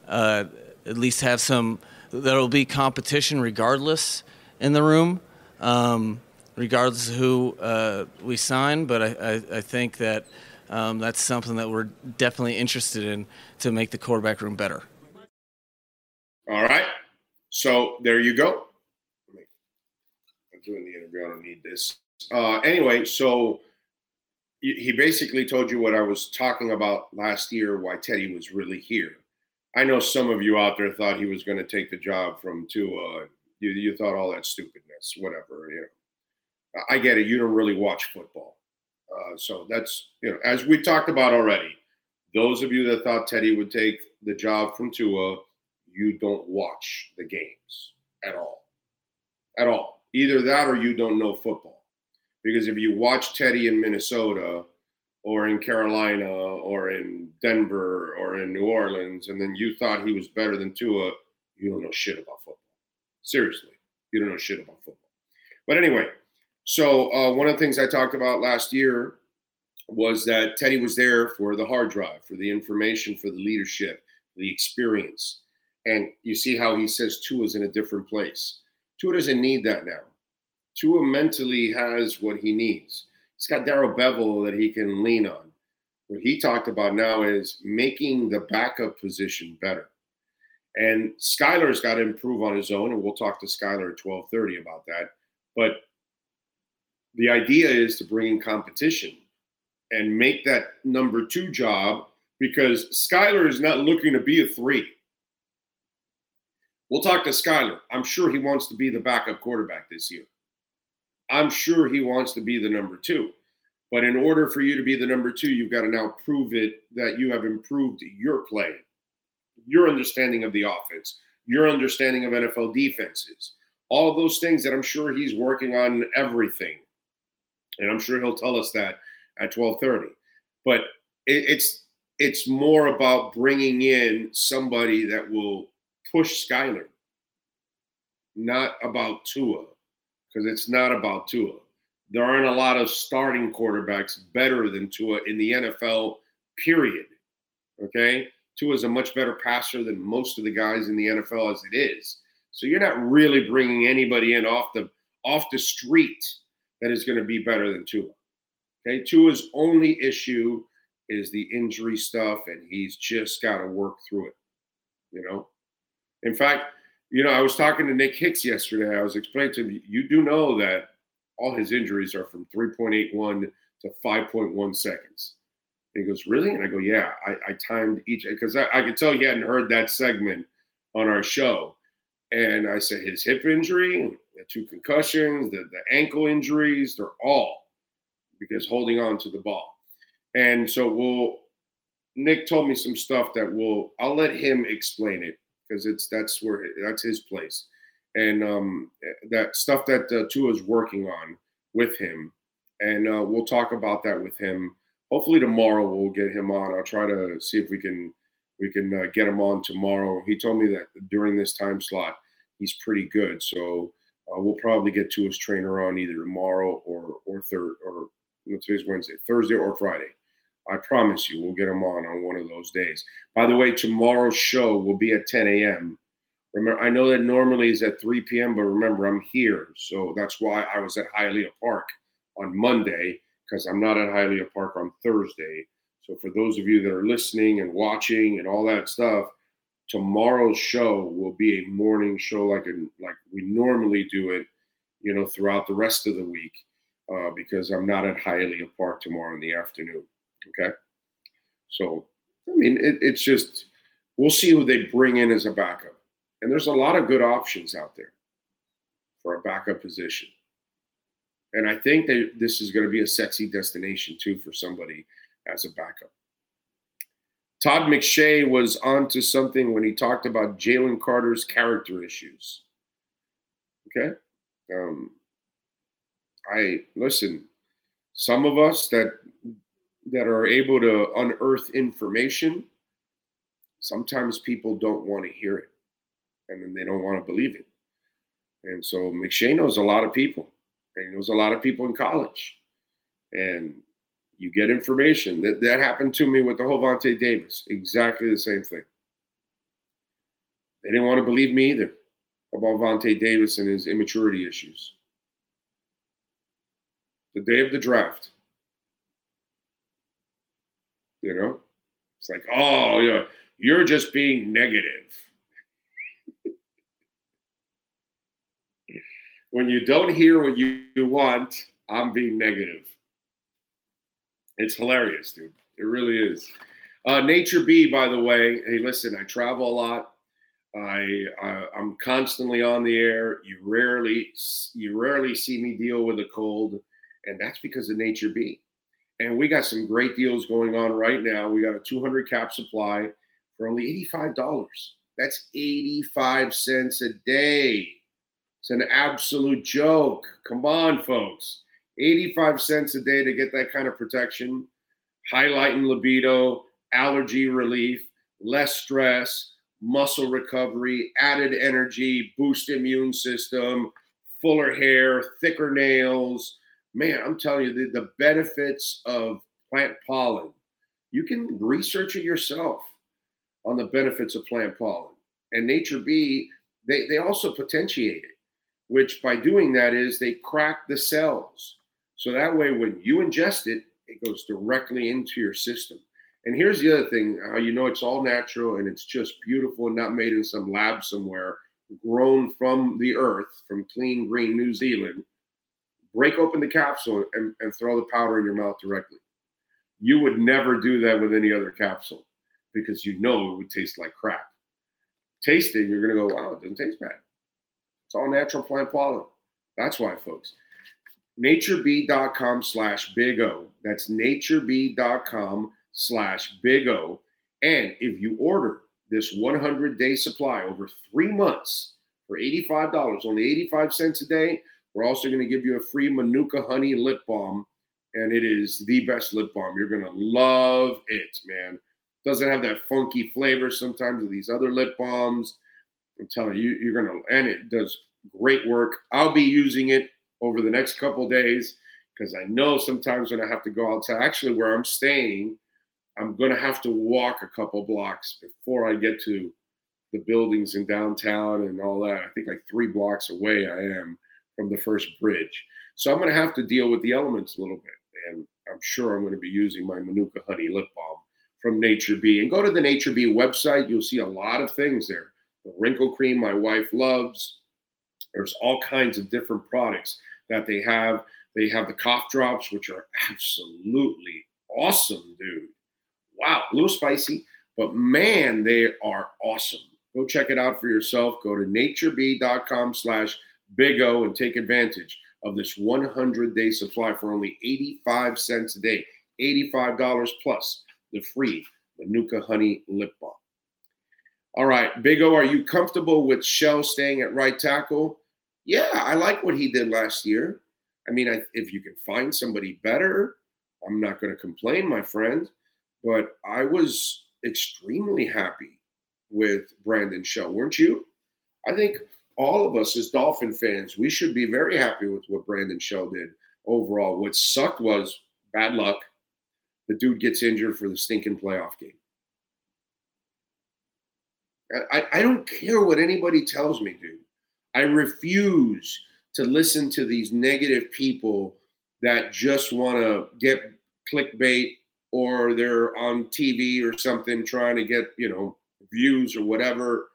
uh, at least have some. There'll be competition regardless in the room, um, regardless of who uh, we sign. But I, I, I think that um, that's something that we're definitely interested in to make the quarterback room better. All right. So there you go. I'm doing the interview. I don't need this. Uh, anyway, so he basically told you what I was talking about last year, why Teddy was really here. I know some of you out there thought he was going to take the job from Tua. You, you thought all that stupidness, whatever. You know, I get it. You don't really watch football, uh, so that's you know, as we talked about already. Those of you that thought Teddy would take the job from Tua, you don't watch the games at all, at all. Either that or you don't know football. Because if you watch Teddy in Minnesota or in Carolina or in Denver or in New Orleans, and then you thought he was better than Tua, you don't know shit about football. Seriously, you don't know shit about football. But anyway, so uh, one of the things I talked about last year was that Teddy was there for the hard drive, for the information, for the leadership, the experience. And you see how he says Tua's in a different place. Tua doesn't need that now. Tua mentally has what he needs. He's got Darrell Bevell that he can lean on. What he talked about now is making the backup position better. And Skylar's got to improve on his own, and we'll talk to Skylar at 12:30 about that. But the idea is to bring in competition and make that number two job because Skylar is not looking to be a three. We'll talk to Skylar. I'm sure he wants to be the backup quarterback this year. I'm sure he wants to be the number two. But in order for you to be the number two, you've got to now prove it that you have improved your play, your understanding of the offense, your understanding of NFL defenses, all those things that I'm sure he's working on everything. And I'm sure he'll tell us that at 12:30. But it, it's it's more about bringing in somebody that will push Skylar, not about Tua because it's not about Tua. There aren't a lot of starting quarterbacks better than Tua in the NFL, period. Okay? Tua is a much better passer than most of the guys in the NFL as it is. So you're not really bringing anybody in off the off the street that is going to be better than Tua. Okay, Tua's only issue is the injury stuff, and he's just got to work through it. You know, in fact, you know, I was talking to Nick Hicks yesterday. I was explaining to him, you do know that all his injuries are from 3.81 to 5.1 seconds. And he goes, Really? And I go, Yeah, I, I timed each because I, I could tell he hadn't heard that segment on our show. And I said, His hip injury, the two concussions, the, the ankle injuries, they're all because holding on to the ball. And so we'll, Nick told me some stuff that will, I'll let him explain it because it's that's where that's his place, and um, that stuff that uh, Tua is working on with him, and uh, we'll talk about that with him. Hopefully tomorrow we'll get him on. I'll try to see if we can we can uh, get him on tomorrow. He told me that during this time slot he's pretty good, so uh, we'll probably get to his trainer on either tomorrow or or third or you know, today's Wednesday, Thursday or Friday. I promise you, we'll get him on on one of those days. By the way, tomorrow's show will be at 10 a.m. Remember, I know that normally is at 3 p.m., but remember, I'm here. So that's why I was at Hialeah Park on Monday, because I'm not at Hialeah Park on Thursday. So for those of you that are listening and watching and all that stuff, tomorrow's show will be a morning show like a, like we normally do it, you know, throughout the rest of the week, uh, because I'm not at Hialeah Park tomorrow in the afternoon. Okay, so I mean, it, it's just we'll see who they bring in as a backup. And there's a lot of good options out there for a backup position. And I think that this is going to be a sexy destination too for somebody as a backup. Todd McShay was onto something when he talked about Jalen Carter's character issues. Okay. Um, I listen, some of us that that are able to unearth information, sometimes people don't want to hear it and then they don't want to believe it. And so McShay knows a lot of people, and he knows a lot of people in college. And you get information. That that happened to me with the whole Davis. Exactly the same thing. They didn't want to believe me either about Vontae Davis and his immaturity issues. The day of the draft. You know? It's like, oh, yeah, you're just being negative. [laughs] when you don't hear what you want, I'm being negative. It's hilarious, dude. It really is. Uh, Nature B, by the way. Hey, listen, I travel a lot. I uh, I'm constantly on the air. You rarely you rarely see me deal with a cold, and that's because of Nature B. And we got some great deals going on right now. We got a 200 cap supply for only $85. That's 85 cents a day. It's an absolute joke. Come on, folks. 85 cents a day to get that kind of protection, highlighting libido, allergy relief, less stress, muscle recovery, added energy, boost immune system, fuller hair, thicker nails. Man, I'm telling you, the, the benefits of plant pollen. You can research it yourself on the benefits of plant pollen. And Nature B, they, they also potentiate it which by doing that is they crack the cells. So that way, when you ingest it, it goes directly into your system. And here's the other thing how you know it's all natural and it's just beautiful and not made in some lab somewhere, grown from the earth, from clean green New Zealand. Break open the capsule and, and throw the powder in your mouth directly. You would never do that with any other capsule because you know it would taste like crap. Taste it, you're going to go, wow, it doesn't taste bad. It's all natural plant pollen. That's why, folks. NatureB.com slash Big O. That's NatureB.com slash Big O. And if you order this 100 day supply over three months for $85, only 85 cents a day, we're also going to give you a free Manuka Honey Lip Balm. And it is the best lip balm. You're going to love it, man. Doesn't have that funky flavor sometimes of these other lip balms. I'm telling you, you're gonna, and it does great work. I'll be using it over the next couple days because I know sometimes when I have to go outside, actually where I'm staying, I'm gonna have to walk a couple blocks before I get to the buildings in downtown and all that. I think like three blocks away I am from the first bridge. So I'm gonna have to deal with the elements a little bit. And I'm sure I'm gonna be using my Manuka Honey Lip Balm from Nature B. And go to the Nature B website, you'll see a lot of things there the wrinkle cream my wife loves. There's all kinds of different products that they have. They have the cough drops, which are absolutely awesome, dude. Wow, a little spicy, but man, they are awesome. Go check it out for yourself. Go to natureb.com slash big O and take advantage of this 100 day supply for only 85 cents a day, $85 plus the free Manuka Honey Lip Balm. All right, Big O, are you comfortable with Shell staying at right tackle? Yeah, I like what he did last year. I mean, I, if you can find somebody better, I'm not going to complain, my friend. But I was extremely happy with Brandon Shell, weren't you? I think all of us as Dolphin fans, we should be very happy with what Brandon Shell did overall. What sucked was bad luck. the dude gets injured for the stinking playoff game. I, I don't care what anybody tells me, dude. I refuse to listen to these negative people that just want to get clickbait or they're on TV or something trying to get, you know, views or whatever.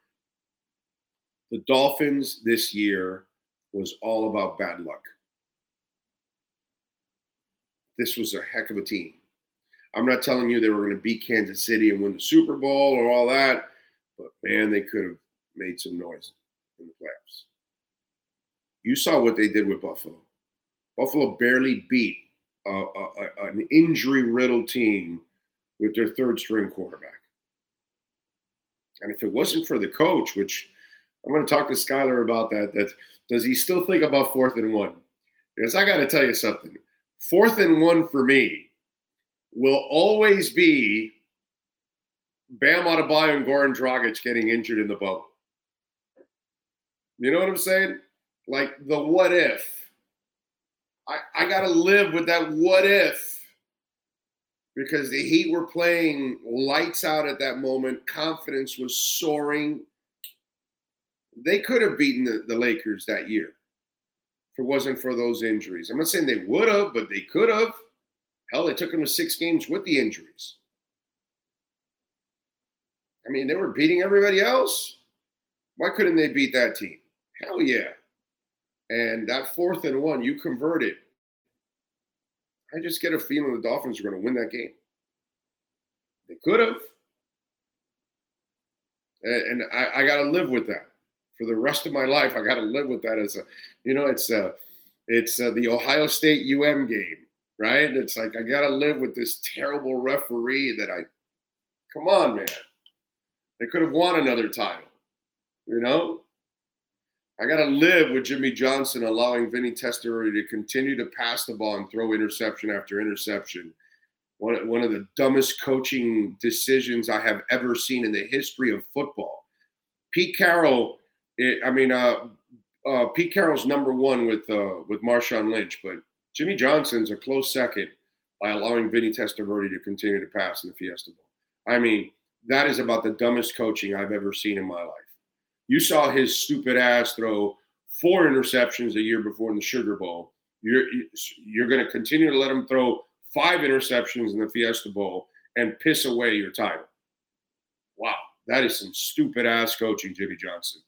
The Dolphins this year was all about bad luck. This was a heck of a team. I'm not telling you they were going to beat Kansas City and win the Super Bowl or all that, but man, they could have made some noise in the playoffs. You saw what they did with Buffalo. Buffalo barely beat uh, uh, an injury riddled team with their third string quarterback. And if it wasn't for the coach, which I'm going to talk to Skylar about that, that does he still think about fourth and one? Because I got to tell you something. Fourth and one for me will always be Bam Adebayo and Goran Dragic getting injured in the boat. You know what I'm saying? Like the what if. I, I got to live with that what if because the Heat were playing lights out at that moment. Confidence was soaring. They could have beaten the, the Lakers that year if it wasn't for those injuries. I'm not saying they would have, but they could have. Hell, they took them to six games with the injuries. I mean, they were beating everybody else. Why couldn't they beat that team? Hell yeah. And that fourth and one, you converted. I just get a feeling the Dolphins are going to win that game. They could have. And, I, I got to live with that for the rest of my life. I got to live with that as a, you know, it's a, it's a, the Ohio State UM game, right? It's like I got to live with this terrible referee that I, come on, man. They could have won another title, you know? I got to live with Jimmy Johnson allowing Vinny Testaverde to continue to pass the ball and throw interception after interception. One, one of the dumbest coaching decisions I have ever seen in the history of football. Pete Carroll, it, I mean, uh, uh, Pete Carroll's number one with uh, with Marshawn Lynch, but Jimmy Johnson's a close second by allowing Vinny Testaverde to continue to pass in the Fiesta Bowl. I mean, that is about the dumbest coaching I've ever seen in my life. You saw his stupid ass throw four interceptions a year before in the Sugar Bowl. You're you're going to continue to let him throw five interceptions in the Fiesta Bowl and piss away your title. Wow, that is some stupid ass coaching, Jimmy Johnson.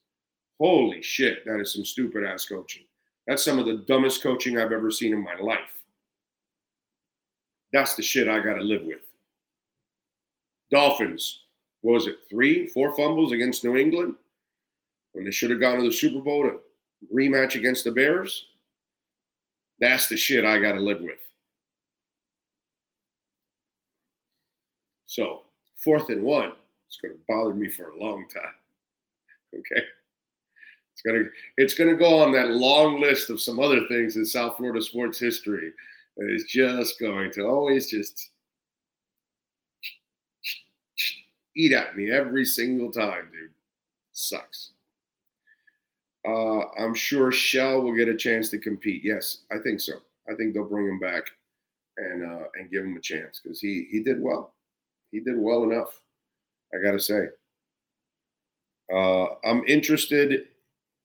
Holy shit, that is some stupid ass coaching. That's some of the dumbest coaching I've ever seen in my life. That's the shit I got to live with. Dolphins, what was it, three, four fumbles against New England? When they should have gone to the Super Bowl to rematch against the Bears. That's the shit I got to live with. So, fourth and one, it's going to bother me for a long time. [laughs] Okay. It's going to it's going to go on that long list of some other things in South Florida sports history. It's just going to always just eat at me every single time, dude. Sucks. Uh, I'm sure Shell will get a chance to compete. Yes, I think so. I think they'll bring him back and uh, and give him a chance because he he did well. He did well enough. I got to say. Uh, I'm interested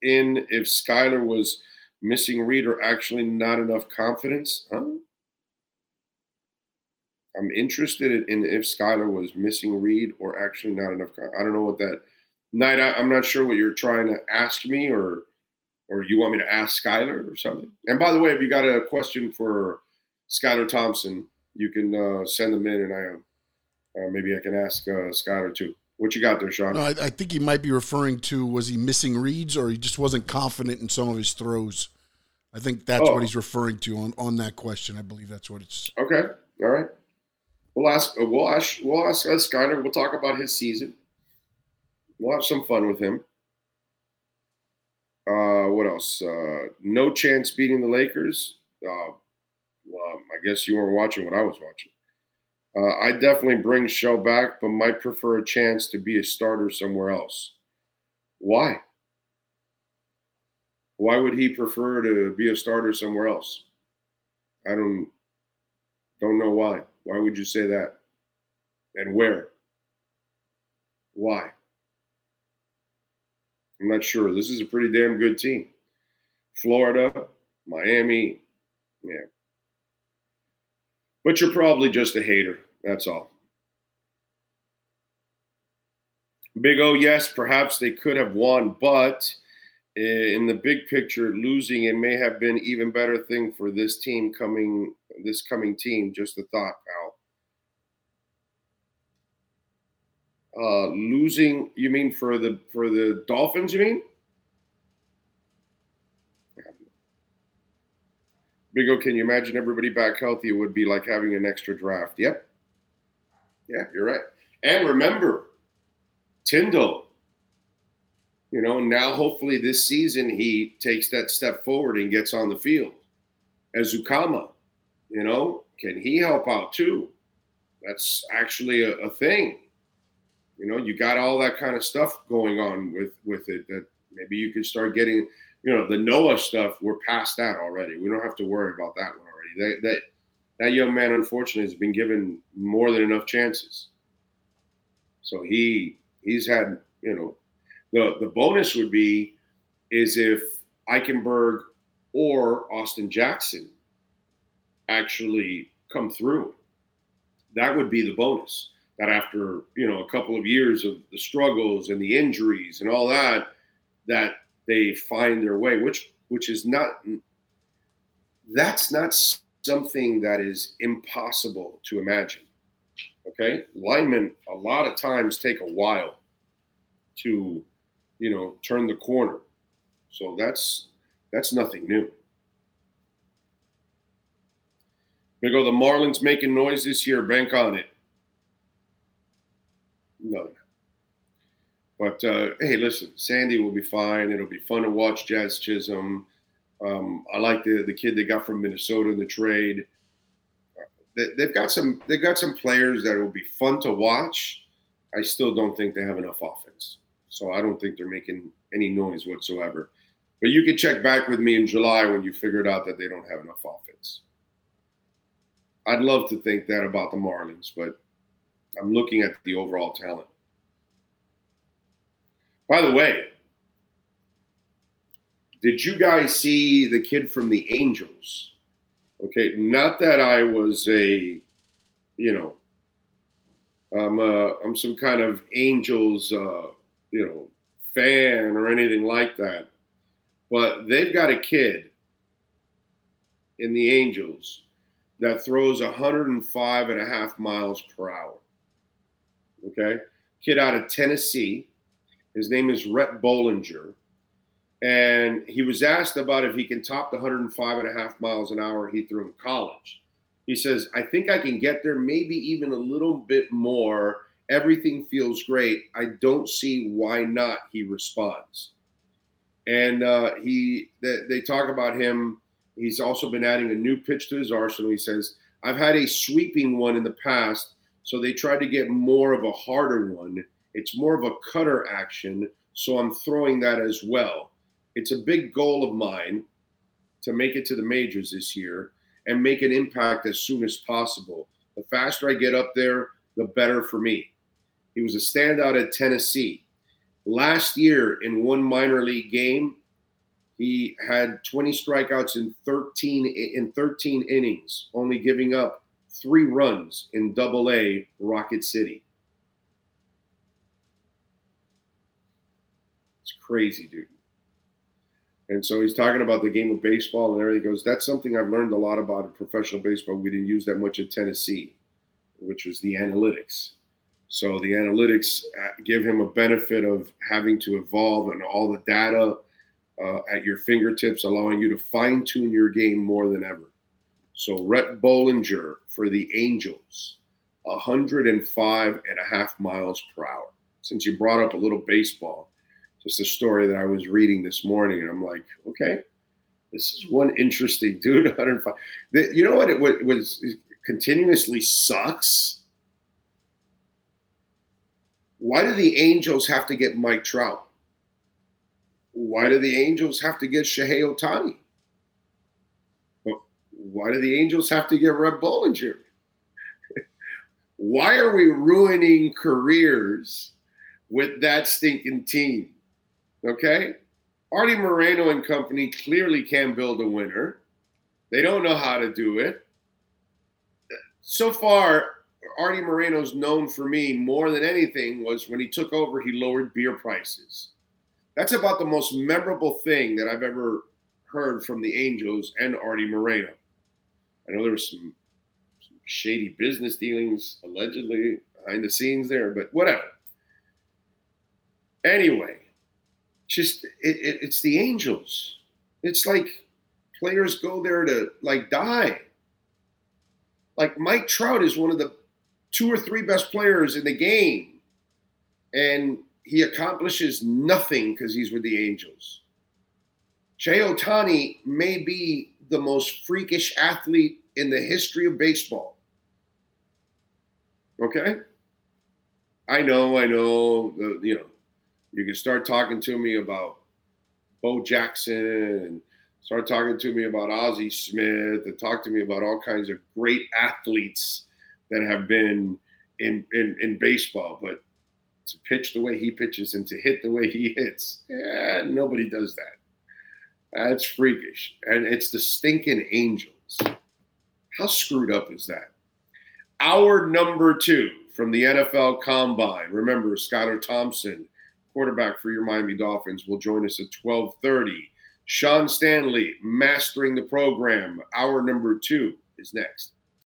in if Skylar was missing read or actually not enough confidence. Huh? I'm interested in if Skylar was missing read or actually not enough. I don't know what that Knight, I, am not sure what you're trying to ask me, or or you want me to ask Skylar or something. And by the way, if you got a question for Skylar Thompson, you can uh, send them in, and I uh, maybe I can ask uh, Skylar too. What you got there, Sean? No, I, I, think he might be referring to was he missing reads or he just wasn't confident in some of his throws. I think that's oh. what he's referring to on, on that question. I believe that's what it's. Okay, all right. We'll ask. We'll ask. We'll ask Skylar. We'll talk about his season we'll have some fun with him. Uh, what else? Uh, no chance beating the Lakers. Uh, well, I guess you weren't watching what I was watching. Uh, I definitely bring Shell back, but might prefer a chance to be a starter somewhere else. Why? Why would he prefer to be a starter somewhere else? I don't don't know why. Why would you say that? And where? Why? I'm not sure. This is a pretty damn good team. Florida, Miami, yeah. But you're probably just a hater. That's all. Big O, yes, perhaps they could have won, but in the big picture, losing it may have been even better thing for this team coming, this coming team. Just a thought, pal. Uh, losing, you mean for the for the Dolphins? You mean? Big O, can you imagine everybody back healthy? It would be like having an extra draft. Yep. Yeah, you're right. And remember, Tindall, you know, now hopefully this season he takes that step forward and gets on the field. Ezukanma, you know, can he help out too? That's actually a, a thing. You know, you got all that kind of stuff going on with with it that maybe you can start getting – you know, the Noah stuff, we're past that already. We don't have to worry about that one already. That that that young man, unfortunately, has been given more than enough chances. So he he's had, you know, the the bonus would be is if Eichenberg or Austin Jackson actually come through. That would be the bonus. That after you know a couple of years of the struggles and the injuries and all that, that they find their way, which which is not that's not something that is impossible to imagine. Okay, linemen a lot of times take a while to, you know, turn the corner. So that's that's nothing new. We go. The Marlins making noise this year. Bank on it. No, but uh, hey, listen, Sandy will be fine. It'll be fun to watch Jazz Chisholm. Um, I like the the kid they got from Minnesota in the trade. They, they've got some they've got some players that will be fun to watch. I still don't think they have enough offense, so I don't think they're making any noise whatsoever. But you can check back with me in July when you figured out that they don't have enough offense. I'd love to think that about the Marlins, but I'm looking at the overall talent. By the way, did you guys see the kid from the Angels? Okay, not that I was a, you know, I'm a, I'm some kind of Angels, uh, you know, fan or anything like that, but they've got a kid in the Angels that throws 105 and a half miles per hour. Okay, kid out of Tennessee his name is Rhett Bollinger. And he was asked about if he can top the 105 and a half miles an hour he threw in college. He says, I think I can get there, maybe even a little bit more. Everything feels great. I don't see why not, he responds. And uh, he they, they talk about him. He's also been adding a new pitch to his arsenal. He says, I've had a sweeping one in the past, so they tried to get more of a harder one it's more of a cutter action, so I'm throwing that as well. It's a big goal of mine to make it to the majors this year and make an impact as soon as possible. The faster I get up there, the better for me. He was a standout at Tennessee. Last year, in one minor league game, he had 20 strikeouts in 13 in 13 innings, only giving up three runs in Double A Rocket City. Crazy, dude. And so he's talking about the game of baseball and everything. He goes, that's something I've learned a lot about in professional baseball. We didn't use that much at Tennessee, which was the analytics. So the analytics uh, give him a benefit of having to evolve and all the data uh, at your fingertips, allowing you to fine tune your game more than ever. So Rhett Bollinger for the Angels, 105 and a half miles per hour. Since you brought up a little baseball, just a story that I was reading this morning, and I'm like, okay, this is one interesting dude. [laughs] 105. You know what? It was continuously sucks. Why do the Angels have to get Mike Trout? Why do the Angels have to get Shohei Ohtani? Why do the Angels have to get Rhett Bollinger? [laughs] Why are we ruining careers with that stinking team? Okay? Arte Moreno and company clearly can build a winner. They don't know how to do it. So far, Arte Moreno's known for me more than anything was when he took over, he lowered beer prices. That's about the most memorable thing that I've ever heard from the Angels and Arte Moreno. I know there was some, some shady business dealings allegedly behind the scenes there, but whatever. Anyway, just it, it, it's the Angels. It's like players go there to like die. Like Mike Trout is one of the two or three best players in the game, and he accomplishes nothing because he's with the Angels. Shohei Ohtani may be the most freakish athlete in the history of baseball. Okay? I know, I know, you know, you can start talking to me about Bo Jackson and start talking to me about Ozzie Smith and talk to me about all kinds of great athletes that have been in, in, in baseball. But to pitch the way he pitches and to hit the way he hits, yeah, nobody does that. That's freakish. And it's the stinking Angels. How screwed up is that? Our number two from the NFL Combine. Remember, Skylar Thompson, quarterback for your Miami Dolphins, will join us at 1230. Sean Stanley, mastering the program. Our number two is next.